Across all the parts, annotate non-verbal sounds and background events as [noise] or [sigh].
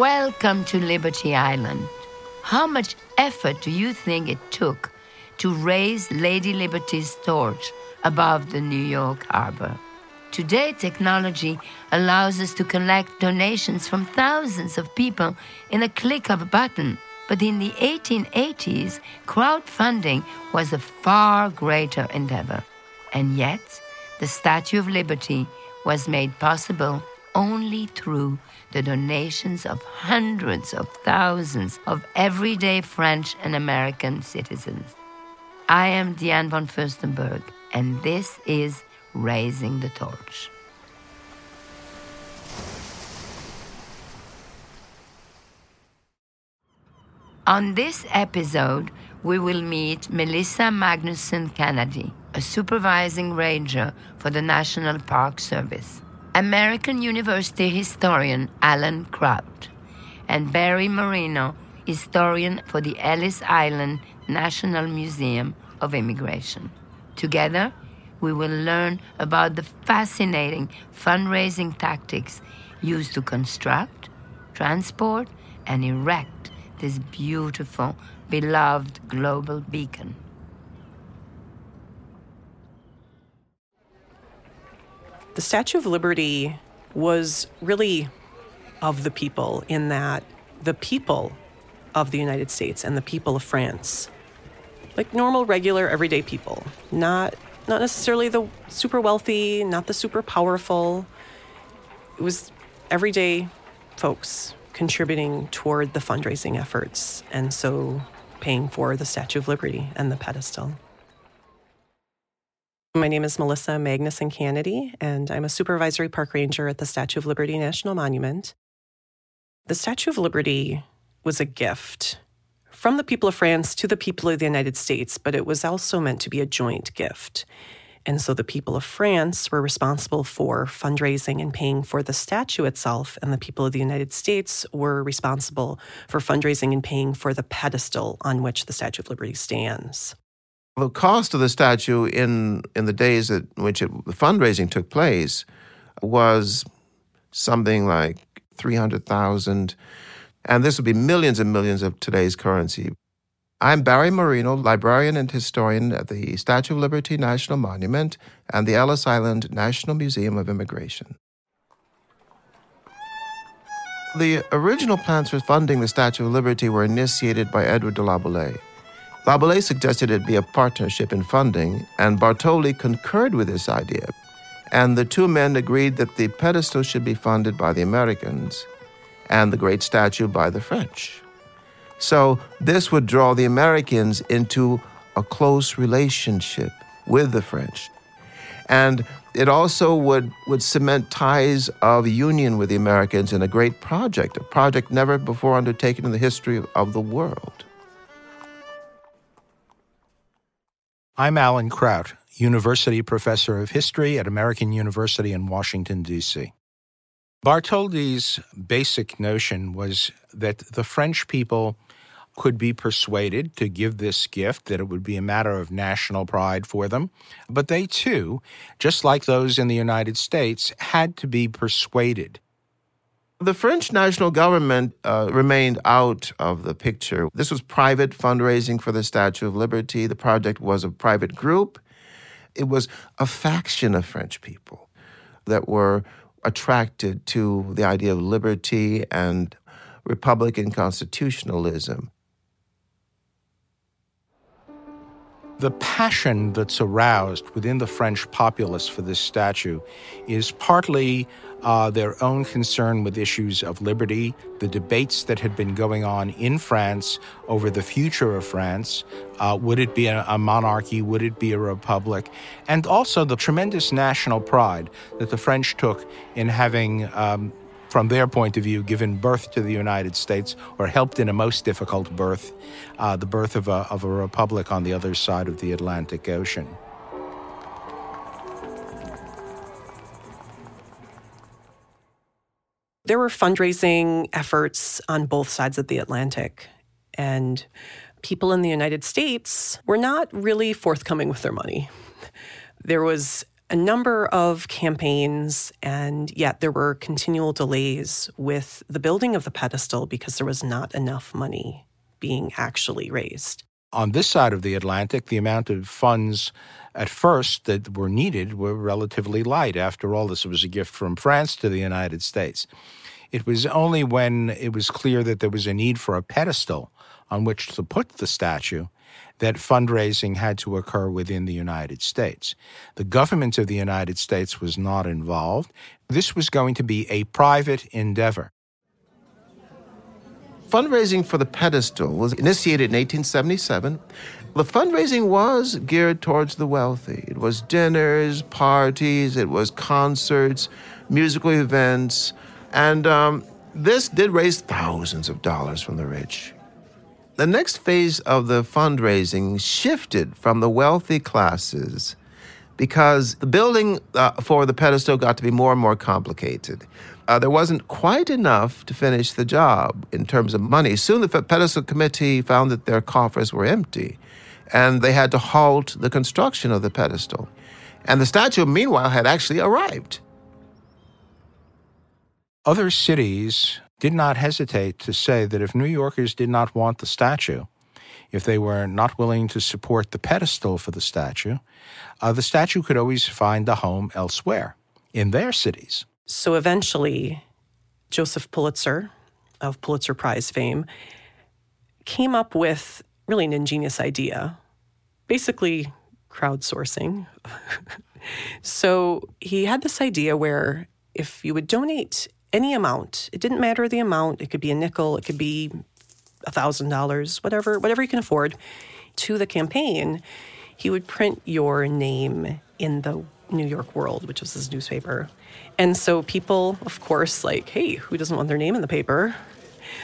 Welcome to Liberty Island. How much effort do you think it took to raise Lady Liberty's torch above the New York harbor? Today, technology allows us to collect donations from thousands of people in a click of a button. But in the 1880s, crowdfunding was a far greater endeavor. And yet, the Statue of Liberty was made possible only through the donations of hundreds of thousands of everyday French and American citizens. I am Diane von Furstenberg, and this is Raising the Torch. On this episode, we will meet Melissa Magnuson Kennedy, a supervising ranger for the National Park Service, American University historian Alan Kraut, and Barry Moreno, historian for the Ellis Island National Museum of Immigration. Together, we will learn about the fascinating fundraising tactics used to construct, transport, and erect this beautiful, beloved global beacon. The Statue of Liberty was really of the people in that the people of the United States and the people of France, like normal, regular, everyday people, not not necessarily the super wealthy, not the super powerful. It was everyday folks contributing toward the fundraising efforts and so paying for the Statue of Liberty and the pedestal. My name is Melissa Magnuson Kennedy, and I'm a supervisory park ranger at the Statue of Liberty National Monument. The Statue of Liberty was a gift from the people of France to the people of the United States, but it was also meant to be a joint gift. And so the people of France were responsible for fundraising and paying for the statue itself, and the people of the United States were responsible for fundraising and paying for the pedestal on which the Statue of Liberty stands. The cost of the statue in, in the days in which it, the fundraising took place was something like 300,000 and this would be millions and millions of today's currency. I'm Barry Moreno, librarian and historian at the Statue of Liberty National Monument and the Ellis Island National Museum of Immigration. The original plans for funding the Statue of Liberty were initiated by Edward de Laboulaye. Laboulaye suggested it be a partnership in funding, and Bartholdi concurred with this idea. And the two men agreed that the pedestal should be funded by the Americans and the great statue by the French. So this would draw the Americans into a close relationship with the French. And it also would, would cement ties of union with the Americans in a great project, a project never before undertaken in the history of the world. I'm Alan Kraut, University Professor of History at American University in Washington, D.C. Bartholdi's basic notion was that the French people could be persuaded to give this gift, that it would be a matter of national pride for them. But they too, just like those in the United States, had to be persuaded. The French national government uh, remained out of the picture. This was private fundraising for the Statue of Liberty. The project was a private group. It was a faction of French people that were attracted to the idea of liberty and Republican constitutionalism. The passion that's aroused within the French populace for this statue is partly uh, their own concern with issues of liberty, the debates that had been going on in France over the future of France. Uh, would it be a, a, monarchy? Would it be a republic? And also the tremendous national pride that the French took in having. Um, from their point of view, given birth to the United States or helped in a most difficult birth, uh, the birth of a, of a republic on the other side of the Atlantic Ocean. There were fundraising efforts on both sides of the Atlantic. And people in the United States were not really forthcoming with their money. There was a number of campaigns, and yet there were continual delays with the building of the pedestal because there was not enough money being actually raised. On this side of the Atlantic, the amount of funds at first that were needed were relatively light. After all, this was a gift from France to the United States. It was only when it was clear that there was a need for a pedestal on which to put the statue that fundraising had to occur within the United States. The government of the United States was not involved. This was going to be a private endeavor. Fundraising for the pedestal was initiated in 1877. The fundraising was geared towards the wealthy. It was dinners, parties, it was concerts, musical events, and um, this did raise thousands of dollars from the rich. The next phase of the fundraising shifted from the wealthy classes because the building uh, for the pedestal got to be more and more complicated. Uh, there wasn't quite enough to finish the job in terms of money. Soon the pedestal committee found that their coffers were empty and they had to halt the construction of the pedestal. And the statue, meanwhile, had actually arrived. Other cities did not hesitate to say that if New Yorkers did not want the statue, if they were not willing to support the pedestal for the statue, uh, the statue could always find a home elsewhere in their cities. So eventually, Joseph Pulitzer of Pulitzer Prize fame came up with really an ingenious idea, basically crowdsourcing. [laughs] so he had this idea where if you would donate any amount. It didn't matter the amount. It could be a nickel, it could be a thousand dollars, whatever, whatever you can afford. To the campaign, he would print your name in the New York World, which was his newspaper. And so people, of course, like, hey, who doesn't want their name in the paper?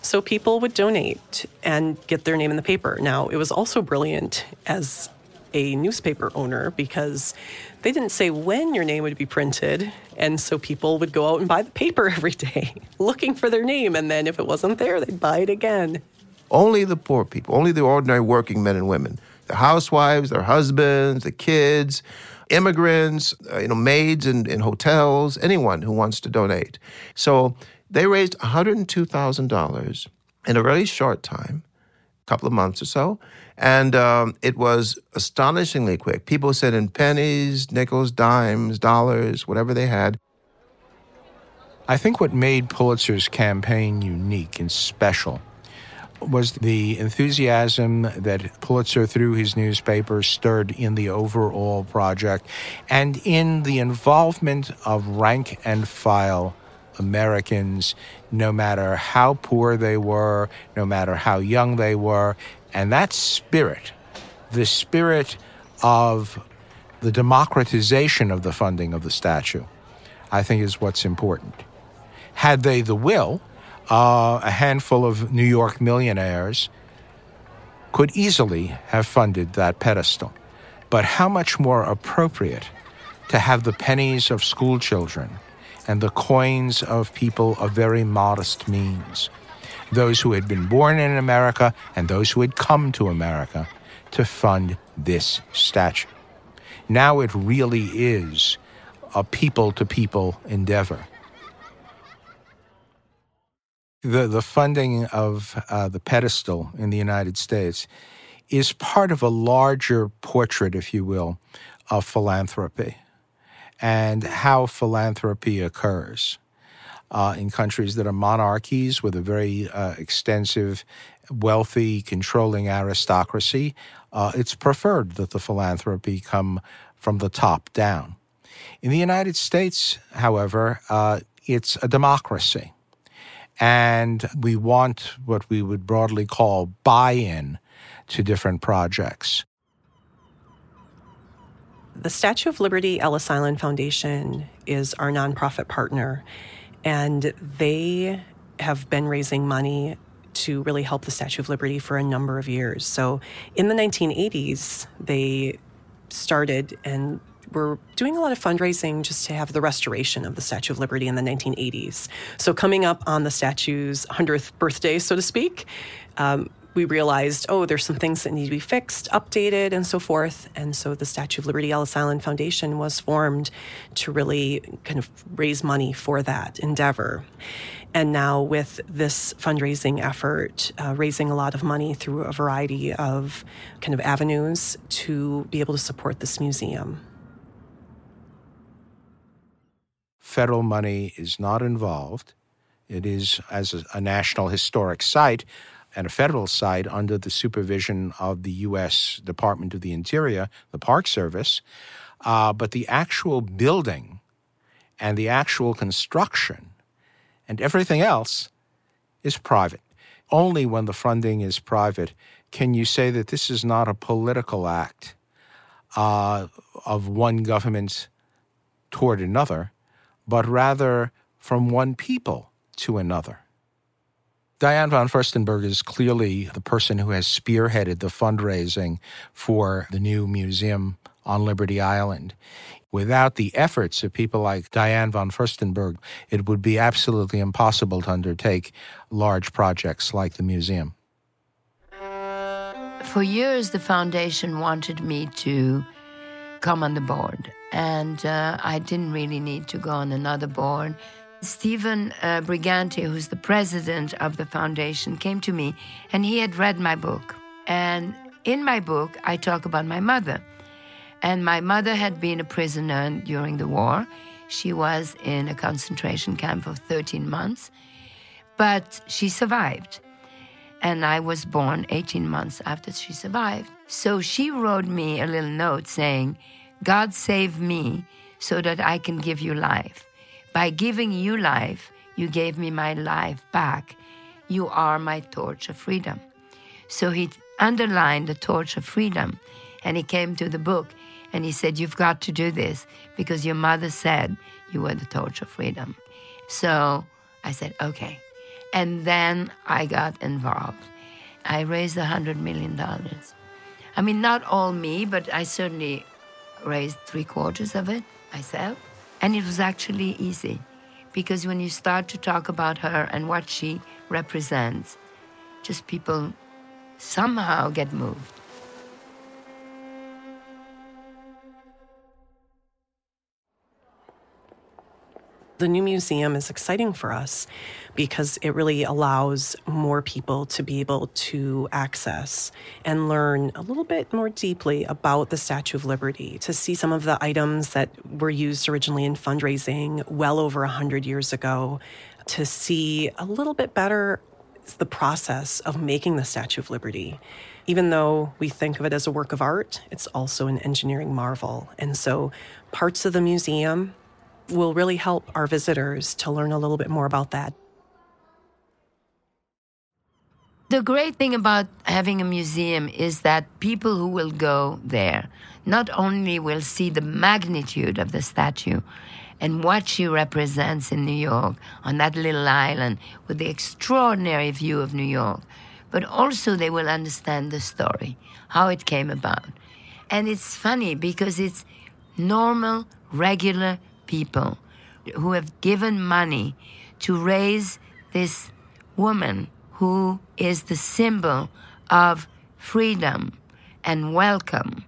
So people would donate and get their name in the paper. Now, it was also brilliant as a newspaper owner because they didn't say when your name would be printed. And so people would go out and buy the paper [laughs] every day looking for their name. And then if it wasn't there, they'd buy it again. Only the poor people, only the ordinary working men and women, the housewives, their husbands, the kids, immigrants, uh, you know, maids in, in hotels, anyone who wants to donate. So they raised $102,000 in a very short time, couple of months or so. And um, it was astonishingly quick. People said in pennies, nickels, dimes, dollars, whatever they had. I think what made Pulitzer's campaign unique and special was the enthusiasm that Pulitzer, through his newspaper, stirred in the overall project and in the involvement of rank and file Americans, no matter how poor they were, no matter how young they were, and that spirit, the spirit of the democratization of the funding of the statue, I think is what's important. Had they the will, uh, a handful of New York millionaires could easily have funded that pedestal. But how much more appropriate to have the pennies of school children and the coins of people of very modest means those who had been born in America and those who had come to America to fund this statue. Now it really is a people to people endeavor. The, the funding of uh, the pedestal in the United States is part of a larger portrait, if you will, of philanthropy and how philanthropy occurs uh, in countries that are monarchies with a very uh, extensive, wealthy, controlling aristocracy, uh, it's preferred that the philanthropy come from the top down. In the United States, however, uh, it's a democracy. And we want what we would broadly call buy in to different projects. The Statue of Liberty Ellis Island Foundation is our nonprofit partner and they have been raising money to really help the Statue of Liberty for a number of years. So in the 1980s, they started and were doing a lot of fundraising just to have the restoration of the Statue of Liberty in the 1980s. So coming up on the statue's 100th birthday, so to speak, um, we realized, oh, there's some things that need to be fixed, updated, and so forth. And so the Statue of Liberty Ellis Island Foundation was formed to really kind of raise money for that endeavor. And now, with this fundraising effort, uh, raising a lot of money through a variety of kind of avenues to be able to support this museum. Federal money is not involved. It is, as a, a national historic site, and a federal site under the supervision of the U.S. Department of the Interior, the Park Service. Uh, but the actual building and the actual construction and everything else is private. Only when the funding is private can you say that this is not a political act uh, of one government toward another, but rather from one people to another. Diane von Furstenberg is clearly the person who has spearheaded the fundraising for the new museum on Liberty Island. Without the efforts of people like Diane von Furstenberg, it would be absolutely impossible to undertake large projects like the museum. For years, the foundation wanted me to come on the board, and uh, I didn't really need to go on another board. Stephen uh, Briganti, who's the president of the foundation, came to me and he had read my book. And in my book, I talk about my mother. And my mother had been a prisoner during the war. She was in a concentration camp for 13 months, but she survived. And I was born 18 months after she survived. So she wrote me a little note saying, God save me so that I can give you life. By giving you life, you gave me my life back. You are my torch of freedom. So he underlined the torch of freedom and he came to the book and he said, You've got to do this because your mother said you were the torch of freedom. So I said, Okay. And then I got involved. I raised a $100 million. I mean, not all me, but I certainly raised three quarters of it myself. And it was actually easy because when you start to talk about her and what she represents, just people somehow get moved. The new museum is exciting for us because it really allows more people to be able to access and learn a little bit more deeply about the Statue of Liberty, to see some of the items that were used originally in fundraising well over 100 years ago, to see a little bit better the process of making the Statue of Liberty. Even though we think of it as a work of art, it's also an engineering marvel. And so parts of the museum will really help our visitors to learn a little bit more about that. The great thing about having a museum is that people who will go there not only will see the magnitude of the statue and what she represents in New York on that little island with the extraordinary view of New York, but also they will understand the story, how it came about. And it's funny because it's normal, regular people who have given money to raise this woman who is the symbol of freedom and welcome.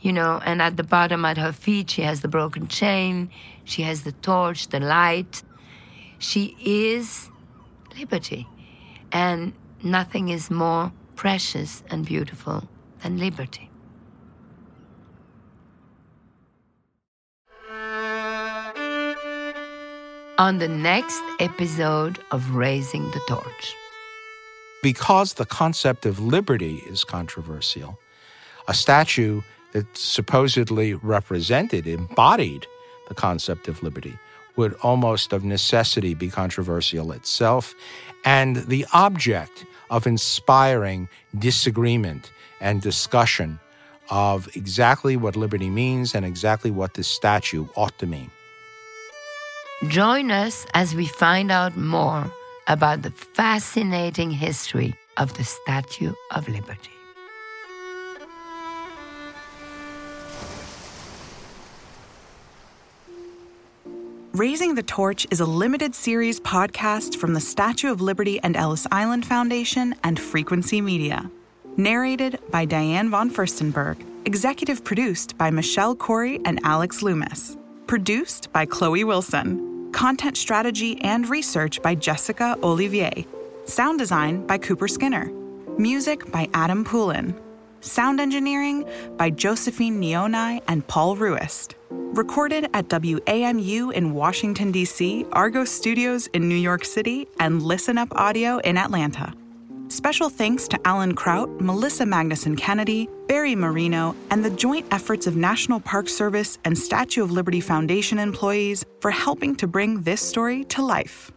You know, and at the bottom at her feet, she has the broken chain, she has the torch, the light. She is liberty. And nothing is more precious and beautiful than liberty. On the next episode of Raising the Torch. Because the concept of liberty is controversial, a statue that supposedly represented, embodied the concept of liberty, would almost of necessity be controversial itself and the object of inspiring disagreement and discussion of exactly what liberty means and exactly what this statue ought to mean. Join us as we find out more about the fascinating history of the Statue of Liberty. Raising the Torch is a limited series podcast from the Statue of Liberty and Ellis Island Foundation and Frequency Media. Narrated by Diane von Furstenberg. Executive produced by Michelle Corey and Alex Loomis. Produced by Chloe Wilson. Content strategy and research by Jessica Olivier. Sound design by Cooper Skinner. Music by Adam Poulin. Sound engineering by Josephine Neonai and Paul Ruist. Recorded at WAMU in Washington, D.C., Argot Studios in New York City, and Listen Up Audio in Atlanta. Special thanks to Alan Kraut, Melissa Magnuson Kennedy, Barry Moreno, and the joint efforts of National Park Service and Statue of Liberty Foundation employees for helping to bring this story to life.